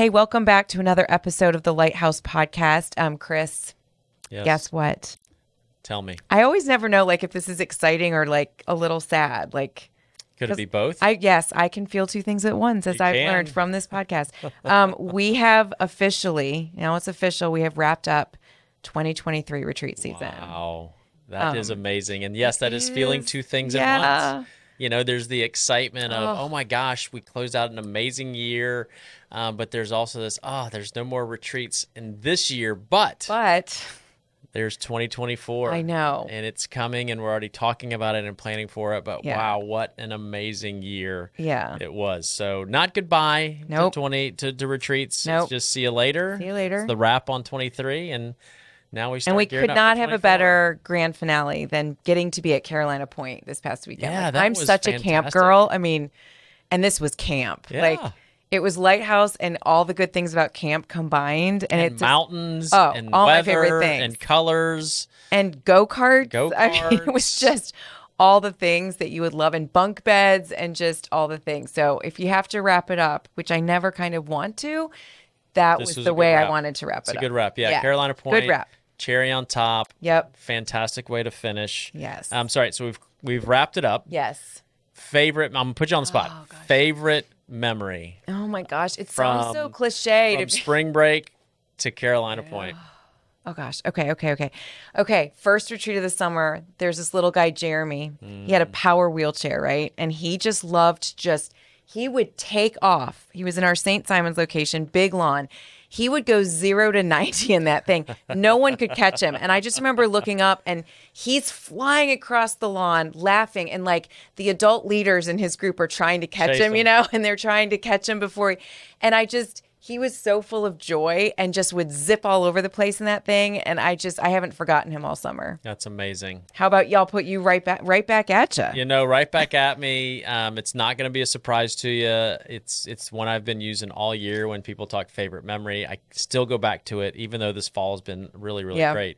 Hey, welcome back to another episode of the Lighthouse Podcast. Um, Chris, Yes. guess what? Tell me. I always never know like if this is exciting or like a little sad. Like Could it be both? I yes, I can feel two things at once as You I've can. learned from this podcast. Um, we have officially now it's official. We have wrapped up 2023 retreat season. Wow. that is Um, amazing. And yes, that is feeling two things at once. You know, there's the excitement of, Oh. oh, my gosh, we closed out an amazing year. Um, but there's also this, oh, there's no more retreats in this year, but, But there's 2024. I know. And it's coming, and we're already talking about it and planning for it. But Yeah. wow, what an amazing year Yeah. it was. So, not goodbye Nope. to 20 to, to retreats. Nope. It's just see you later. See you later. It's the wrap on 23. And now we start And we could not have a better grand finale than getting to be at Carolina Point this past weekend. Yeah, Like, I'm such a camp girl. I mean, and this was camp. Like Yeah. it was lighthouse and all the good things about camp combined, and, and it's mountains Oh, and all my favorite things. and colors. and go karts. I mean, it was just all the things that you would love, and bunk beds, and just all the things. So if you have to wrap it up, which I never kind of want to, that was, was the a way I wanted to wrap It's it a up. good wrap. Yeah, Carolina Point. Good wrap. Cherry on top. Yep. Fantastic way to finish. Yes. I'm sorry. So we've we've wrapped it up. Yes. Favorite. I'm gonna put you on the spot. Oh. Favorite memory Oh my gosh, it sounds so From- cliche. from spring break to Carolina Point. Oh gosh. Okay. Okay. Okay. Okay. First retreat of the summer. There's this little guy, Jeremy. He had a mm. power wheelchair, right? And he just loved just. He would take off. He was in our St. Simon's location, big lawn. He would go zero to 90 in that thing. No one could catch him. And I just remember looking up and he's flying across the lawn laughing. And like the adult leaders in his group are trying to catch Chase him, you know, and they're trying to catch him before he. And I just, he was so full of joy and just would zip all over the place in that thing. And I just, I haven't forgotten him all summer. That's amazing. How about y'all put you right back, right back at you? You know, right back at me. Um, it's not going to be a surprise to you. It's it's one I've been using all year. When people talk favorite memory, I still go back to it, even though this fall has been really really Yeah. great.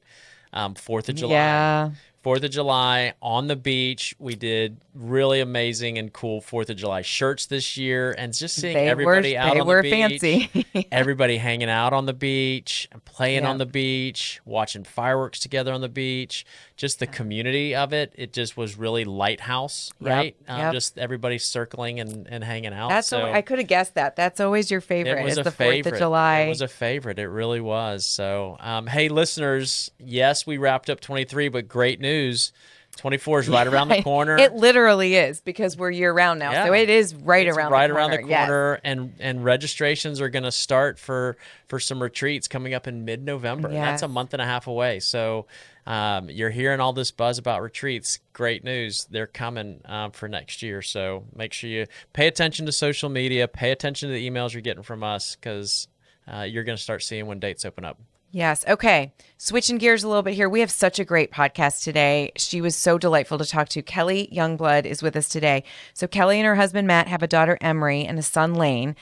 Um, Fourth of July. Yeah. Fourth of July on the beach. We did really amazing and cool Fourth of July shirts this year, and just seeing They were, everybody out they on were the beach. fancy. everybody hanging out on the beach, and playing Yeah. on the beach, watching fireworks together on the beach. Just the community of it. It just was really lighthouse, Yep, right? Um, yep. Just everybody circling and, and hanging out. That's, so al- I could have guessed that. That's always your favorite. it was is a the favorite. 4th of July. It was a favorite. It really was. So, um, hey, listeners, yes, we wrapped up 23, but great news. 24 is right around the corner. It literally is because we're year round now. So it is right It's around right the around corner. the Yes. corner and and registrations are going to start for for some retreats coming up in mid-november that's a month and a half away so um, you're hearing all this buzz about retreats great news they're coming um, for next year so make sure you pay attention to social media pay attention to the emails you're getting from us because uh, you're going to start seeing when dates open up Yes. Okay. Switching gears a little bit here. We have such a great podcast today. She was so delightful to talk to. Kelli Youngblood is with us today. So, Kelli and her husband Matt have a daughter, Emerie, and a son, Lane.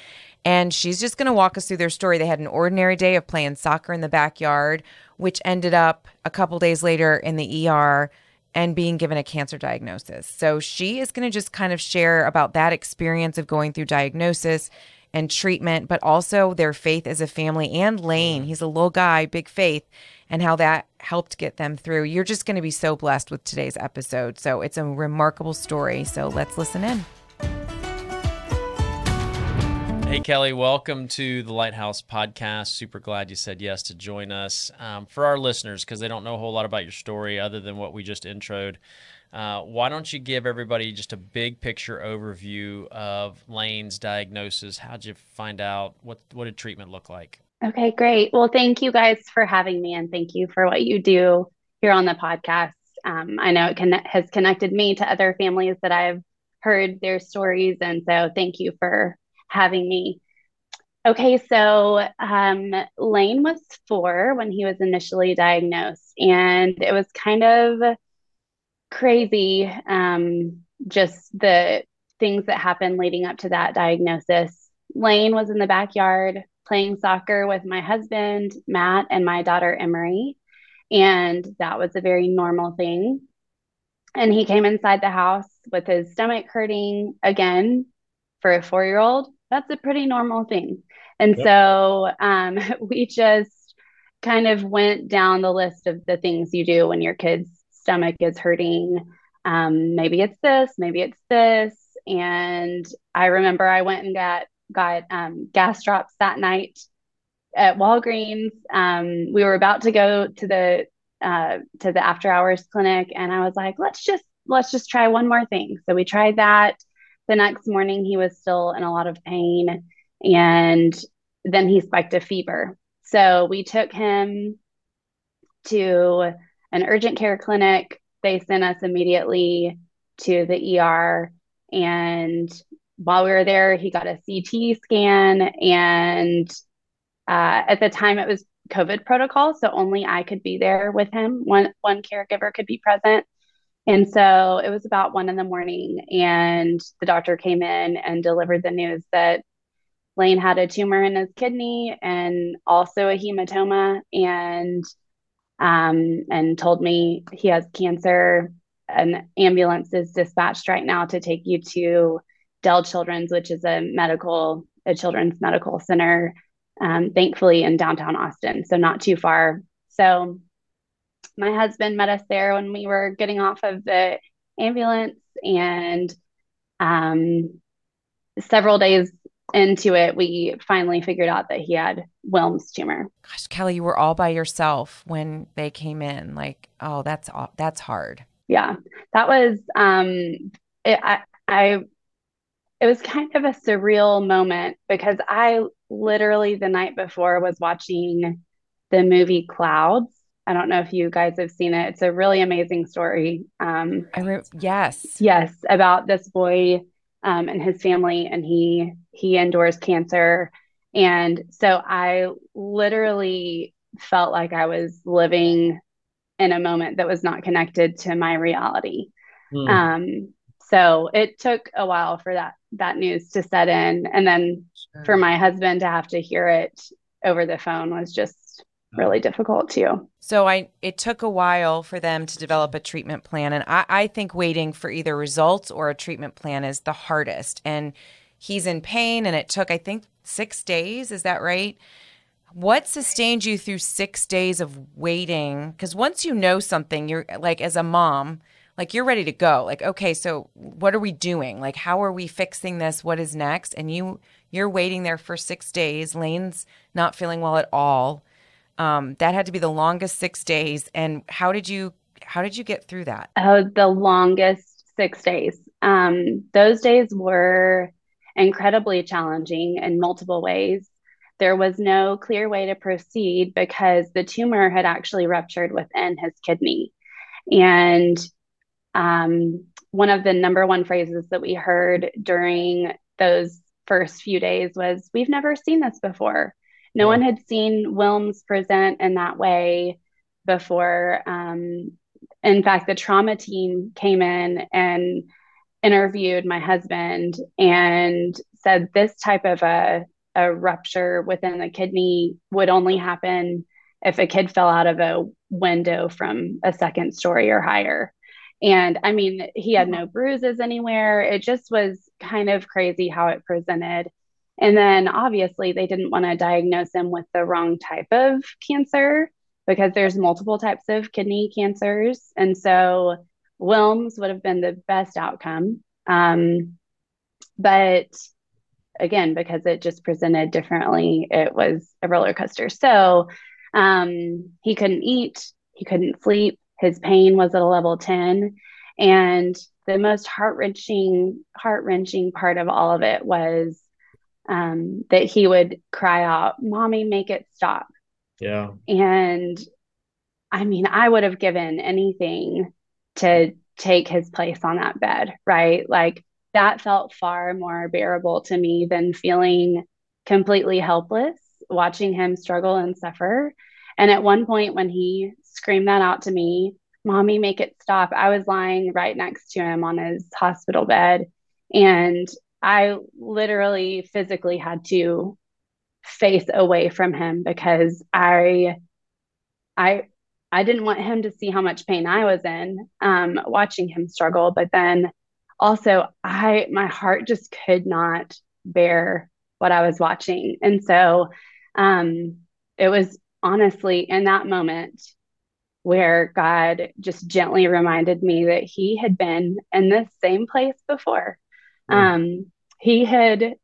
And she's just going to walk us through their story. They had an ordinary day of playing soccer in the backyard, which ended up a couple days later in the ER and being given a cancer diagnosis. So, she is going to just kind of share about that experience of going through diagnosis and treatment, but also their faith as a family and Lane. He's a little guy, big faith, and how that helped get them through. You're just going to be so blessed with today's episode. So it's a remarkable story. So let's listen in. Hey, Kelli, welcome to the Lighthouse Podcast. Super glad you said yes to join us. Um, for our listeners, because they don't know a whole lot about your story other than what we just introed, uh, why don't you give everybody just a big picture overview of Lane's diagnosis? How'd you find out? What, what did treatment look like? Okay, great. Well, thank you guys for having me, and thank you for what you do here on the podcast. Um, I know it can, has connected me to other families that I've heard their stories, and so thank you for having me. Okay, so um, Lane was four when he was initially diagnosed, and it was kind of crazy, um, just the things that happened leading up to that diagnosis. Lane was in the backyard playing soccer with my husband, Matt, and my daughter, Emerie. And that was a very normal thing. And he came inside the house with his stomach hurting again for a four year old. That's a pretty normal thing. And yep. so um, we just kind of went down the list of the things you do when your kid's stomach is hurting. Um, maybe it's this, maybe it's this. And I remember I went and got got um, gas drops that night at Walgreens. Um, we were about to go to the uh, to the after hours clinic, and I was like, let's just let's just try one more thing. So we tried that. The next morning, he was still in a lot of pain, and then he spiked a fever. So we took him to an urgent care clinic. They sent us immediately to the ER. And while we were there, he got a CT scan. And uh, at the time, it was COVID protocol. So only I could be there with him. One, one caregiver could be present. And so it was about one in the morning. And the doctor came in and delivered the news that Lane had a tumor in his kidney and also a hematoma, and um, and told me he has cancer. An ambulance is dispatched right now to take you to Dell Children's, which is a medical, a children's medical center, um, thankfully in downtown Austin, so not too far. So my husband met us there when we were getting off of the ambulance, and um, several days into it, we finally figured out that he had Wilms tumor. Gosh, Kelli, you were all by yourself when they came in. Like, oh, that's that's hard. Yeah, that was um, it, I, I, it was kind of a surreal moment because I literally the night before was watching the movie Clouds. I don't know if you guys have seen it. It's a really amazing story. Um, I re- yes, yes, about this boy um, and his family, and he he endures cancer. And so I literally felt like I was living in a moment that was not connected to my reality. Mm. Um, so it took a while for that that news to set in, and then sure. for my husband to have to hear it over the phone was just really difficult too. So I it took a while for them to develop a treatment plan. And I, I think waiting for either results or a treatment plan is the hardest. And he's in pain and it took, I think, six days. Is that right? What sustained you through six days of waiting? Because once you know something, you're like, as a mom, like you're ready to go. Like, okay, so what are we doing? Like, how are we fixing this? What is next? And you, you're waiting there for six days. Lane's not feeling well at all. Um, that had to be the longest six days. And how did you how did you get through that? Oh, the longest six days. Um, those days were incredibly challenging in multiple ways. There was no clear way to proceed because the tumor had actually ruptured within his kidney. And um, one of the number one phrases that we heard during those first few days was, We've never seen this before. No one had seen Wilms present in that way before. Um, in fact, the trauma team came in and interviewed my husband and said this type of a, a rupture within the kidney would only happen if a kid fell out of a window from a second story or higher. And I mean, he had no bruises anywhere. It just was kind of crazy how it presented. And then obviously, they didn't want to diagnose him with the wrong type of cancer because there's multiple types of kidney cancers. And so Wilms would have been the best outcome. Um, but again, because it just presented differently, it was a roller coaster. So um, he couldn't eat, he couldn't sleep, his pain was at a level 10. And the most heart wrenching, heart wrenching part of all of it was um, that he would cry out, Mommy, make it stop. Yeah. And I mean, I would have given anything to take his place on that bed, right? Like that felt far more bearable to me than feeling completely helpless watching him struggle and suffer. And at one point, when he screamed that out to me, Mommy, make it stop, I was lying right next to him on his hospital bed. And I literally physically had to face away from him because I I I didn't want him to see how much pain I was in um, watching him struggle. But then also I my heart just could not bear what I was watching. And so um, it was honestly in that moment where God just gently reminded me that He had been in this same place before. Mm. Um, he had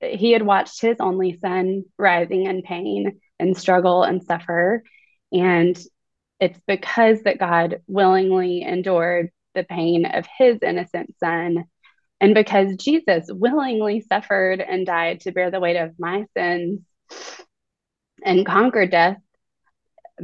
he had watched his only son writhing in pain and struggle and suffer, and it's because that God willingly endured the pain of His innocent son, and because Jesus willingly suffered and died to bear the weight of my sins and conquer death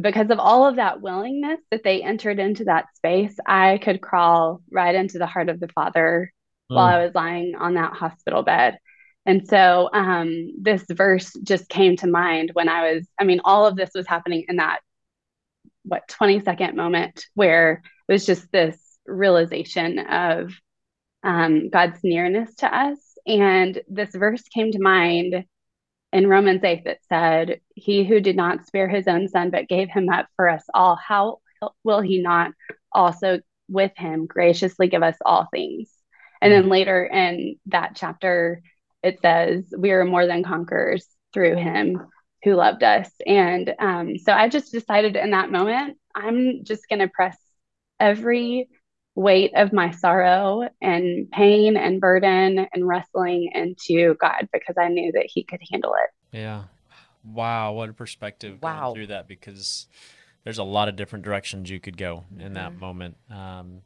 because of all of that willingness that they entered into that space, I could crawl right into the heart of the Father mm. while I was lying on that hospital bed. And so um, this verse just came to mind when I was, I mean, all of this was happening in that, what, 20 second moment where it was just this realization of um, God's nearness to us. And this verse came to mind in Romans 8 that said, He who did not spare his own son, but gave him up for us all, how will he not also with him graciously give us all things? And then later in that chapter, it says, We are more than conquerors through him who loved us. And um, so I just decided in that moment, I'm just going to press every weight of my sorrow and pain and burden and wrestling into God because I knew that He could handle it. Yeah. Wow. What a perspective wow. through that because there's a lot of different directions you could go in mm-hmm. that moment. Um,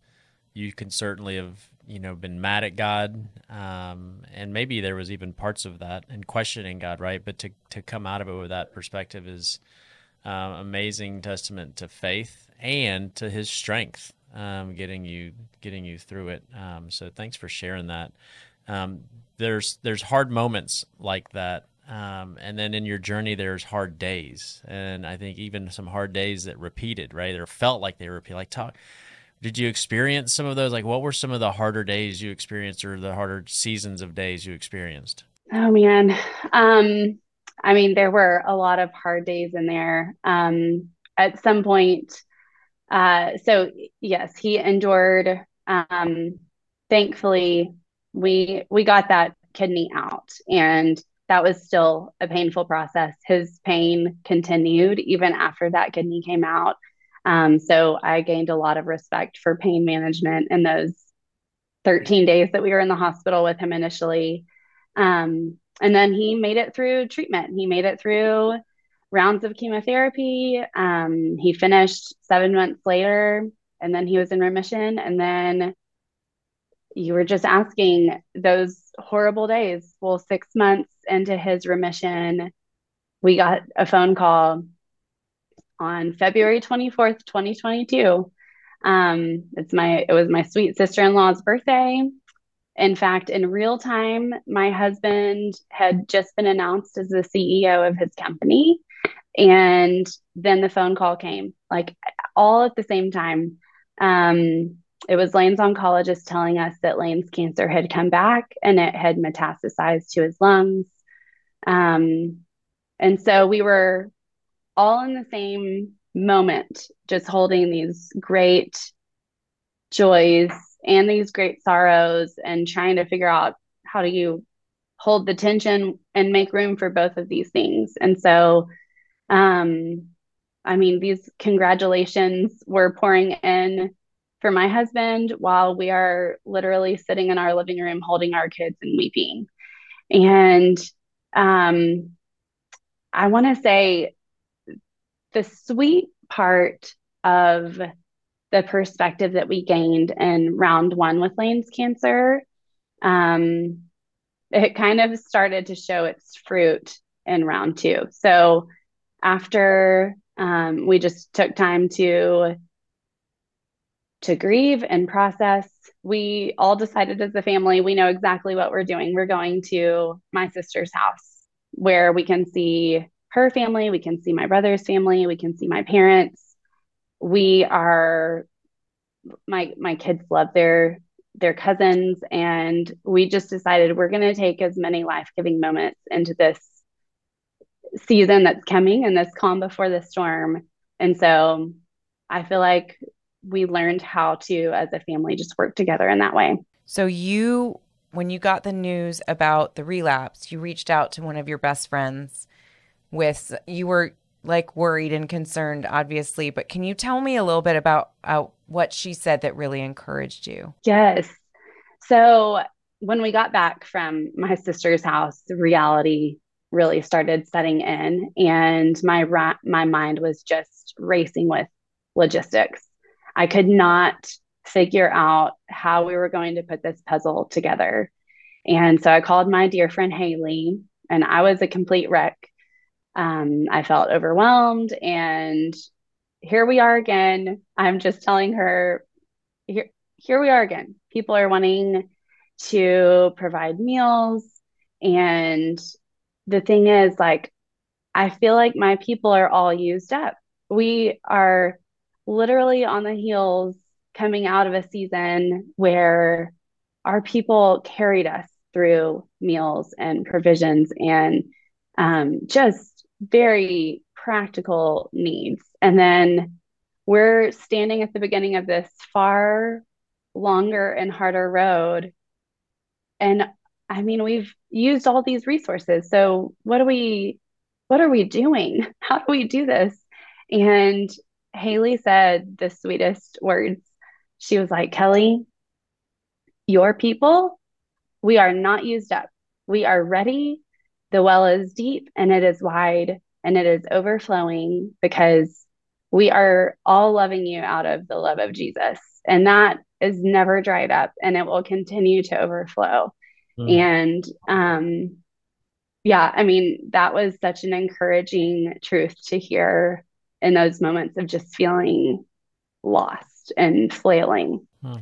you can certainly have, you know, been mad at God. Um, and maybe there was even parts of that and questioning God, right? But to, to come out of it with that perspective is uh, amazing testament to faith and to his strength um, getting you getting you through it. Um, so thanks for sharing that. Um, there's there's hard moments like that, um, and then in your journey there's hard days, and I think even some hard days that repeated, right, or felt like they repeat. Like talk. Did you experience some of those? Like, what were some of the harder days you experienced, or the harder seasons of days you experienced? Oh man, um, I mean, there were a lot of hard days in there. Um, at some point, uh, so yes, he endured. Um, thankfully, we we got that kidney out, and that was still a painful process. His pain continued even after that kidney came out. Um, so I gained a lot of respect for pain management in those 13 days that we were in the hospital with him initially. Um, and then he made it through treatment. He made it through rounds of chemotherapy. Um, he finished seven months later, and then he was in remission. And then you were just asking those horrible days. Well, six months into his remission, we got a phone call on February 24th, 2022. Um, it's my it was my sweet sister-in-law's birthday. In fact, in real time, my husband had just been announced as the CEO of his company. And then the phone call came, like all at the same time. Um, it was Lane's oncologist telling us that Lane's cancer had come back and it had metastasized to his lungs. Um, and so we were all in the same moment, just holding these great joys and these great sorrows and trying to figure out how do you hold the tension and make room for both of these things. And so um, I mean, these congratulations were pouring in for my husband while we are literally sitting in our living room holding our kids and weeping. And um, I want to say the sweet part of the perspective that we gained in round one with Lane's cancer, um, it kind of started to show its fruit in round two. So after um, we just took time to to grieve and process we all decided as a family we know exactly what we're doing we're going to my sister's house where we can see her family we can see my brother's family we can see my parents we are my my kids love their their cousins and we just decided we're going to take as many life-giving moments into this season that's coming and this calm before the storm. And so I feel like we learned how to, as a family, just work together in that way. So you when you got the news about the relapse, you reached out to one of your best friends with you were like worried and concerned obviously, but can you tell me a little bit about uh, what she said that really encouraged you? Yes. So, when we got back from my sister's house, reality really started setting in and my ra- my mind was just racing with logistics. I could not figure out how we were going to put this puzzle together. And so I called my dear friend Haley, and I was a complete wreck. Um, I felt overwhelmed, and here we are again. I'm just telling her, here, here we are again. People are wanting to provide meals, and the thing is, like, I feel like my people are all used up. We are literally on the heels coming out of a season where our people carried us through meals and provisions and um, just very practical needs. And then we're standing at the beginning of this far longer and harder road. And I mean, we've used all these resources. So what are we what are we doing? How do we do this? And Haley said the sweetest words. She was like, Kelli, your people, we are not used up. We are ready. The well is deep and it is wide and it is overflowing because we are all loving you out of the love of Jesus. And that is never dried up and it will continue to overflow. Mm. And um, yeah, I mean, that was such an encouraging truth to hear in those moments of just feeling lost and flailing. Hmm.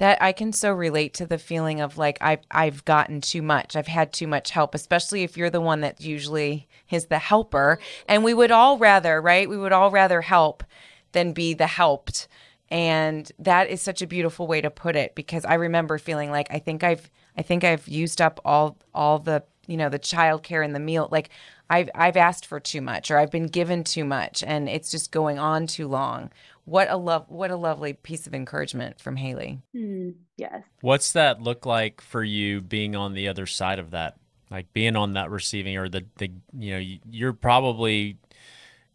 That I can so relate to the feeling of like I've I've gotten too much. I've had too much help, especially if you're the one that usually is the helper. And we would all rather, right? We would all rather help than be the helped. And that is such a beautiful way to put it because I remember feeling like I think I've I think I've used up all all the you know the childcare and the meal like I've I've asked for too much or I've been given too much and it's just going on too long. What a love what a lovely piece of encouragement from Haley. Mm, yes. What's that look like for you being on the other side of that? Like being on that receiving or the the you know you're probably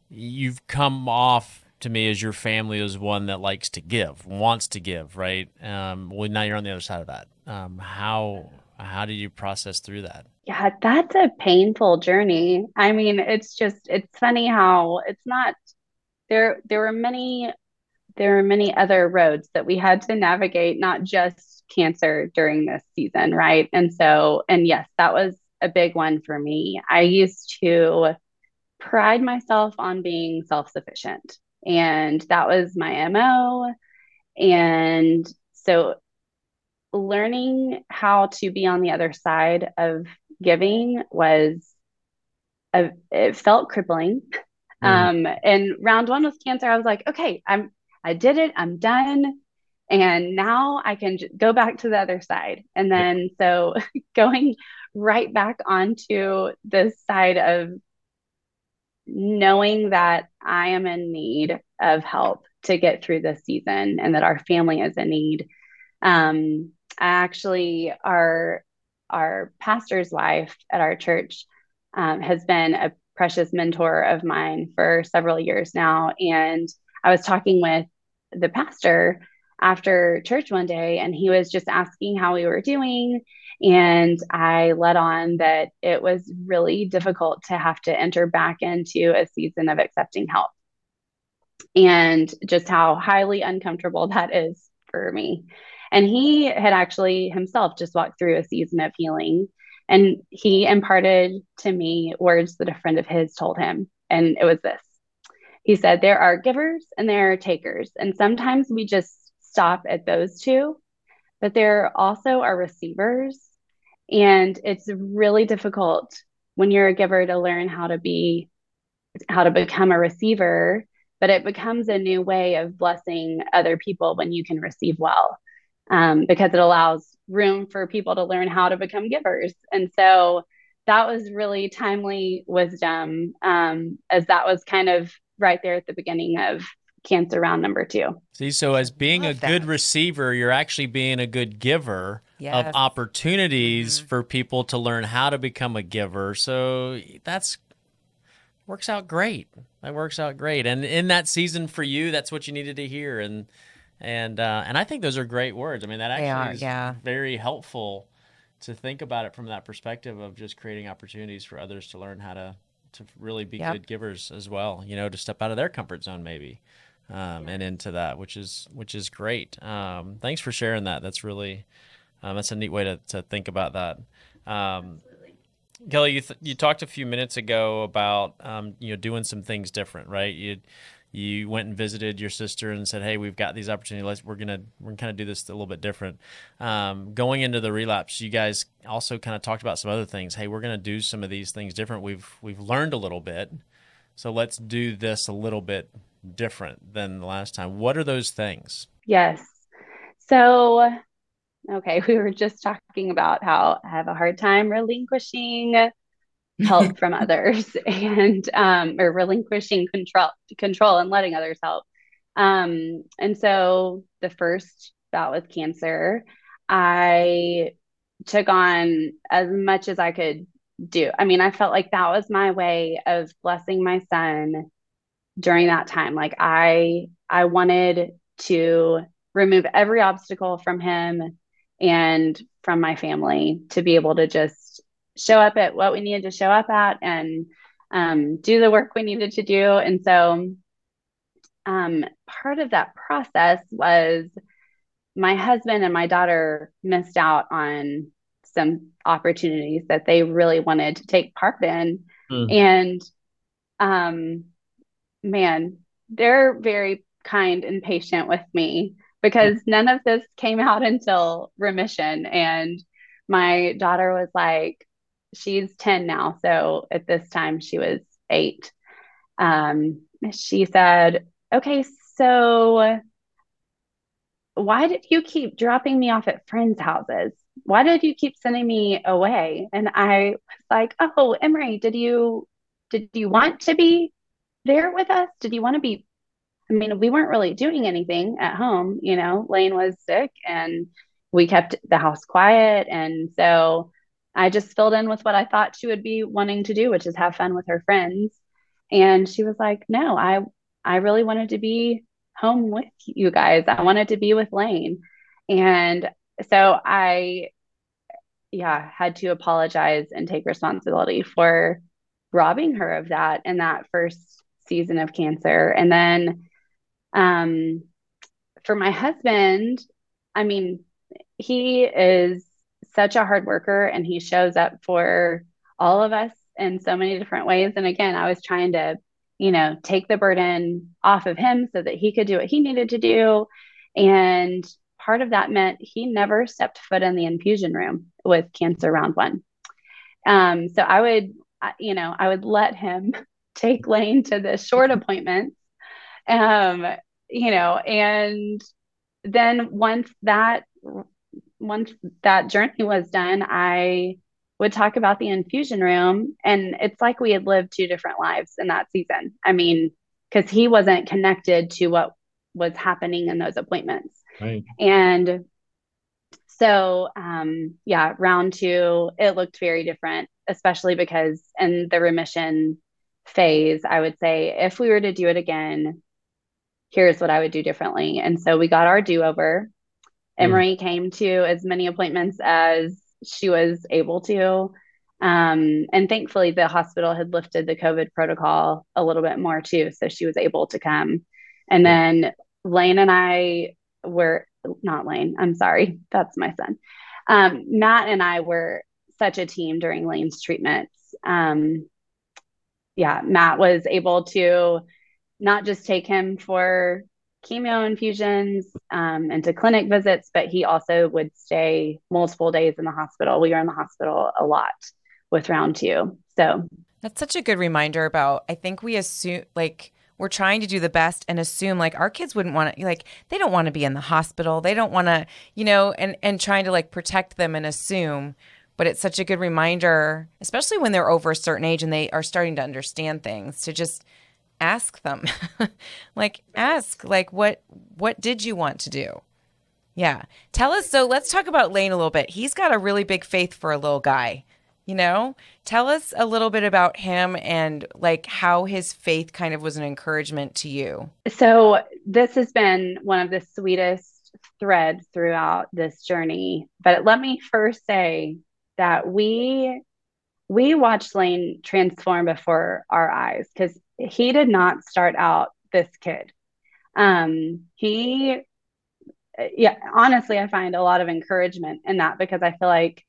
you've come off to me as your family is one that likes to give, wants to give, right? Um, well, now you're on the other side of that. Um, how how did you process through that? Yeah, that's a painful journey. I mean, it's just it's funny how it's not there there were many there were many other roads that we had to navigate, not just cancer during this season, right? And so and yes, that was a big one for me. I used to pride myself on being self-sufficient, and that was my MO. And so learning how to be on the other side of giving was a, it felt crippling. Mm. Um, and round one was cancer, I was like, okay, I'm I did it, I'm done. And now I can j- go back to the other side. And then so going right back onto this side of knowing that I am in need of help to get through this season and that our family is in need. Um, I actually our our pastor's wife at our church um, has been a precious mentor of mine for several years now. And I was talking with the pastor after church one day, and he was just asking how we were doing. And I let on that it was really difficult to have to enter back into a season of accepting help and just how highly uncomfortable that is for me. And he had actually himself just walked through a season of healing. And he imparted to me words that a friend of his told him. And it was this He said, There are givers and there are takers. And sometimes we just stop at those two, but there also are receivers. And it's really difficult when you're a giver to learn how to be, how to become a receiver but it becomes a new way of blessing other people when you can receive well um, because it allows room for people to learn how to become givers. And so that was really timely wisdom, um, as that was kind of right there at the beginning of cancer round number two. See, so as being a that. good receiver, you're actually being a good giver. Yes. of opportunities for people to learn how to become a giver. So that's works out great. That works out great. And in that season for you, that's what you needed to hear. And and uh, and I think those are great words. I mean, that actually are, is yeah. very helpful to think about it from that perspective of just creating opportunities for others to learn how to to really be Yep. good givers as well. You know, to step out of their comfort zone maybe. Um, and into that, which is which is great. Um, thanks for sharing that. That's really um, that's a neat way to, to think about that. Um, Kelli, you th- you talked a few minutes ago about um, you know doing some things different, right? You you went and visited your sister and said, "Hey, we've got these opportunities. Let's, we're gonna we're gonna kind of do this a little bit different." Um, going into the relapse, you guys also kind of talked about some other things. Hey, we're gonna do some of these things different. We've we've learned a little bit, so let's do this a little bit different than the last time. What are those things? Yes. So, okay, we were just talking about how I have a hard time relinquishing help from others and um or relinquishing control control and letting others help. Um and so the first bout with cancer, I took on as much as I could do. I mean, I felt like that was my way of blessing my son during that time. Like I I wanted to remove every obstacle from him and from my family to be able to just show up at what we needed to show up at and um, do the work we needed to do. And so um, part of that process was my husband and my daughter missed out on some opportunities that they really wanted to take part in. Mm. And um, man, they're very kind and patient with me because none of this came out until remission. And my daughter was like, she's 10 now. So at this time, she was eight. Um, she said, Okay, so why did you keep dropping me off at friends' houses? Why did you keep sending me away? And I was like, Oh, Emerie, did you did you want to be there with us? Did you want to be? I mean, we weren't really doing anything at home, you know, Lane was sick and we kept the house quiet. And so I just filled in with what I thought she would be wanting to do, which is have fun with her friends. And she was like, No, I I really wanted to be home with you guys. I wanted to be with Lane. And so I yeah, had to apologize and take responsibility for robbing her of that in that first season of cancer. And then um, for my husband, I mean, he is such a hard worker and he shows up for all of us in so many different ways. And again, I was trying to, you know, take the burden off of him so that he could do what he needed to do. And part of that meant he never stepped foot in the infusion room with cancer round one. Um, so I would, you know, I would let him take Lane to the short appointments, um, you know, and then once that once that journey was done, I would talk about the infusion room, and it's like we had lived two different lives in that season. I mean, because he wasn't connected to what was happening in those appointments. Right. And so, um, yeah, round two, it looked very different, especially because in the remission phase, I would say if we were to do it again, here's what I would do differently. And so we got our do over. Emerie came to as many appointments as she was able to. Um, and thankfully, the hospital had lifted the COVID protocol a little bit more too. So she was able to come. And then Lane and I were not Lane, I'm sorry, that's my son. Um, Matt and I were such a team during Lane's treatments. Um, yeah, Matt was able to not just take him for chemo infusions um, and to clinic visits, but he also would stay multiple days in the hospital. We were in the hospital a lot with round two. So That's such a good reminder about I think we assume like we're trying to do the best and assume like our kids wouldn't want to like they don't want to be in the hospital. They don't want to, you know, and and trying to like protect them and assume but it's such a good reminder, especially when they're over a certain age and they are starting to understand things, to just ask them. like ask like what what did you want to do? Yeah. Tell us. So let's talk about Lane a little bit. He's got a really big faith for a little guy. You know, tell us a little bit about him and like how his faith kind of was an encouragement to you. So, this has been one of the sweetest threads throughout this journey. But let me first say that we we watched Lane transform before our eyes because he did not start out this kid. Um, he, yeah, honestly, I find a lot of encouragement in that because I feel like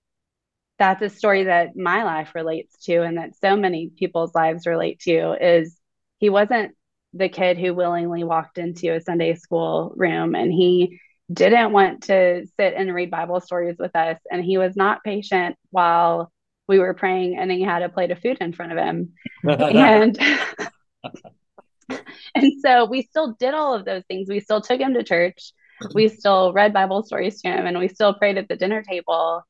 that's a story that my life relates to and that so many people's lives relate to is he wasn't the kid who willingly walked into a Sunday school room and he didn't want to sit and read Bible stories with us and he was not patient while we were praying and he had a plate of food in front of him and and so we still did all of those things. We still took him to church. We still read bible stories to him and we still prayed at the dinner table.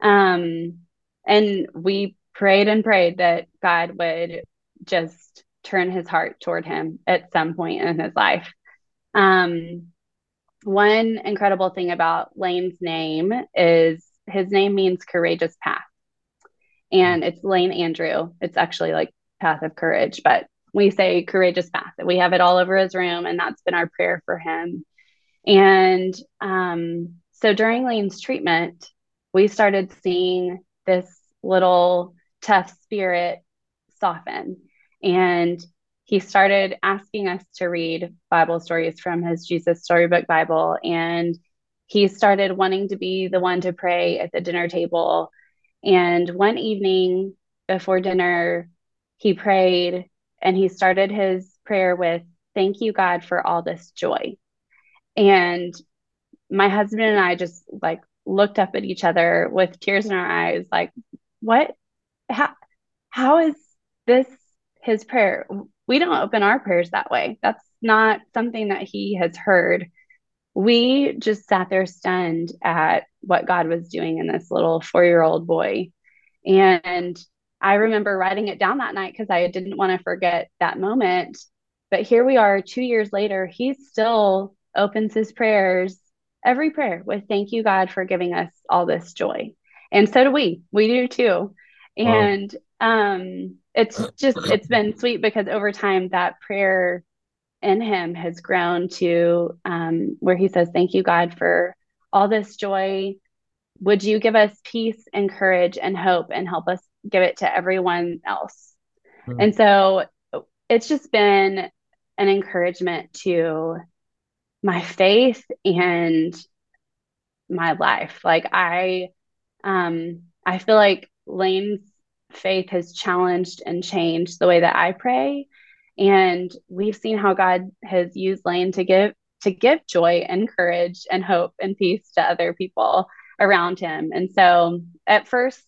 Um, and we prayed and prayed that god would just turn his heart toward him at some point in his life. Um, one incredible thing about lane's name is his name means courageous path. And it's Lane Andrew. It's actually like Path of Courage, but we say courageous path. We have it all over his room, and that's been our prayer for him. And um, so during Lane's treatment, we started seeing this little tough spirit soften. And he started asking us to read Bible stories from his Jesus Storybook Bible. And he started wanting to be the one to pray at the dinner table and one evening before dinner, he prayed and he started his prayer with, Thank you, God, for all this joy. And my husband and I just like looked up at each other with tears in our eyes, like, what? How, how is this his prayer? We don't open our prayers that way. That's not something that he has heard we just sat there stunned at what God was doing in this little four year old boy. And I remember writing it down that night because I didn't want to forget that moment. But here we are two years later, he still opens his prayers, every prayer, with thank you, God, for giving us all this joy. And so do we. We do too. And wow. um, it's just, it's been sweet because over time that prayer in him has grown to um, where he says, Thank you, God, for all this joy. Would you give us peace and courage and hope and help us give it to everyone else? Mm-hmm. And so it's just been an encouragement to my faith and my life. Like I um I feel like Lane's faith has challenged and changed the way that I pray and we've seen how God has used Lane to give to give joy and courage and hope and peace to other people around him. And so at first,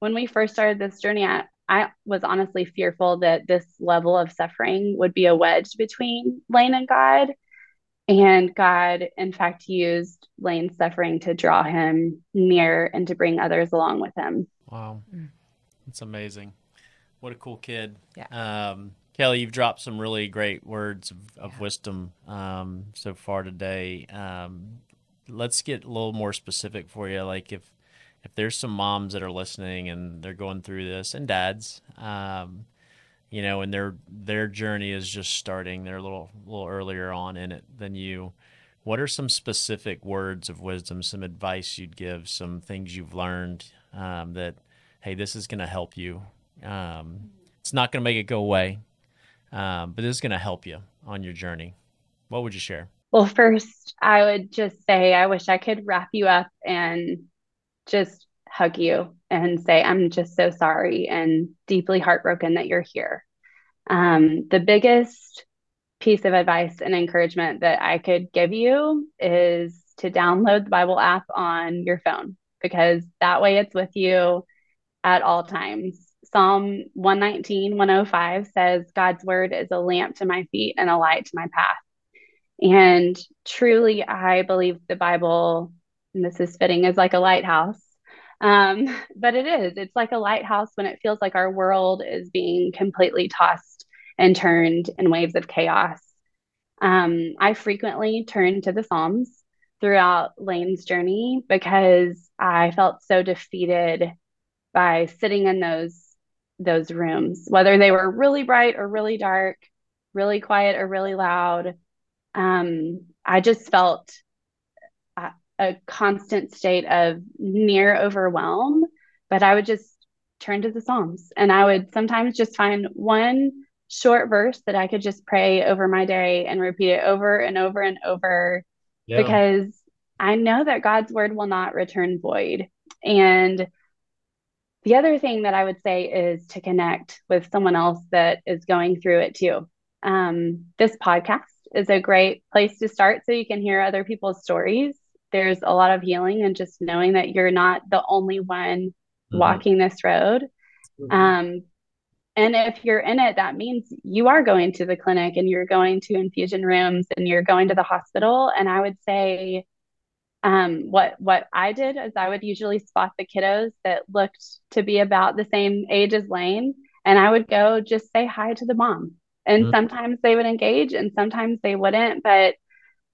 when we first started this journey, I, I was honestly fearful that this level of suffering would be a wedge between Lane and God. And God, in fact, used Lane's suffering to draw him near and to bring others along with him. Wow. That's amazing. What a cool kid. Yeah. Um, Kelli, you've dropped some really great words of, of yeah. wisdom um, so far today. Um, let's get a little more specific for you. Like if if there's some moms that are listening and they're going through this, and dads, um, you know, and their their journey is just starting. They're a little little earlier on in it than you. What are some specific words of wisdom, some advice you'd give, some things you've learned um, that, hey, this is going to help you. Um, it's not going to make it go away um, but this is going to help you on your journey. What would you share? Well, first, I would just say I wish I could wrap you up and just hug you and say, I'm just so sorry and deeply heartbroken that you're here. Um, the biggest piece of advice and encouragement that I could give you is to download the Bible app on your phone because that way it's with you at all times. Psalm 119, 105 says, God's word is a lamp to my feet and a light to my path. And truly, I believe the Bible, and this is fitting, as like a lighthouse. Um, but it is, it's like a lighthouse when it feels like our world is being completely tossed and turned in waves of chaos. Um, I frequently turn to the Psalms throughout Lane's journey because I felt so defeated by sitting in those those rooms, whether they were really bright or really dark, really quiet or really loud. Um, I just felt a, constant state of near overwhelm, but I would just turn to the Psalms and I would sometimes just find one short verse that I could just pray over my day and repeat it over and over and over yeah. because I know that God's word will not return void. And the other thing that I would say is to connect with someone else that is going through it too. Um, this podcast is a great place to start so you can hear other people's stories. There's a lot of healing and just knowing that you're not the only one mm-hmm. walking this road. Mm-hmm. Um, and if you're in it, that means you are going to the clinic and you're going to infusion rooms and you're going to the hospital. And I would say, um, what what I did is I would usually spot the kiddos that looked to be about the same age as Lane, and I would go just say hi to the mom. And mm-hmm. sometimes they would engage, and sometimes they wouldn't. But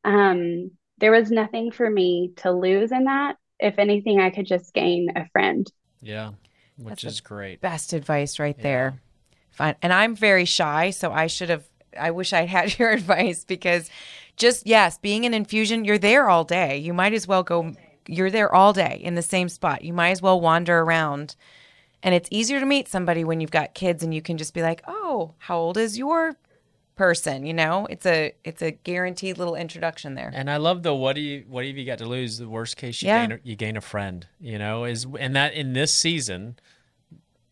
um, there was nothing for me to lose in that. If anything, I could just gain a friend. Yeah, which That's is great. Best advice right yeah. there. Fine. And I'm very shy, so I should have. I wish I had your advice because just yes, being an infusion, you're there all day. You might as well go. You're there all day in the same spot. You might as well wander around. And it's easier to meet somebody when you've got kids and you can just be like, "Oh, how old is your person you know? It's a it's a guaranteed little introduction there. And i love the what do you what have you got to lose? The worst case you yeah. gain a, you gain a friend you know is and that in this season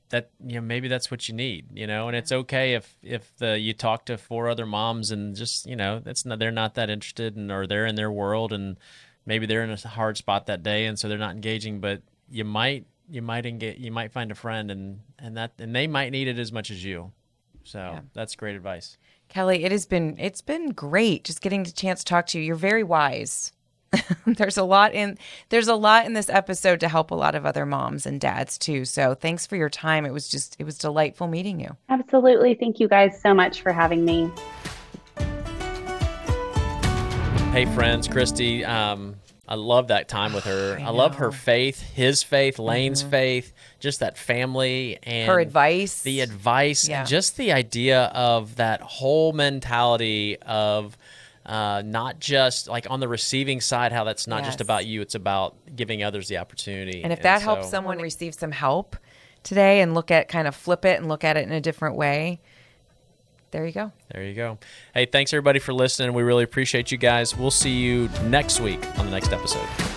that you know maybe that's what you need you know? And it's okay if if the you talk to four other moms and just you know that's not they're not that interested and or they're in their world and maybe they're in a hard spot that day and so they're not engaging but you might you might engage you might find a friend and and that and they might need it as much as you so yeah. that's great advice Kelli it has been it's been great just getting the chance to talk to you you're very wise there's a lot in there's a lot in this episode to help a lot of other moms and dads too. So thanks for your time. It was just it was delightful meeting you. Absolutely. Thank you guys so much for having me. Hey friends, Christy, um, I love that time with her. I, I love her faith, his faith, Lane's mm-hmm. faith, just that family and her advice. The advice, yeah. just the idea of that whole mentality of uh, not just like on the receiving side, how that's not yes. just about you, it's about giving others the opportunity. And if that helps someone receive some help today and look at kind of flip it and look at it in a different way, there you go. There you go. Hey, thanks everybody for listening. We really appreciate you guys. We'll see you next week on the next episode.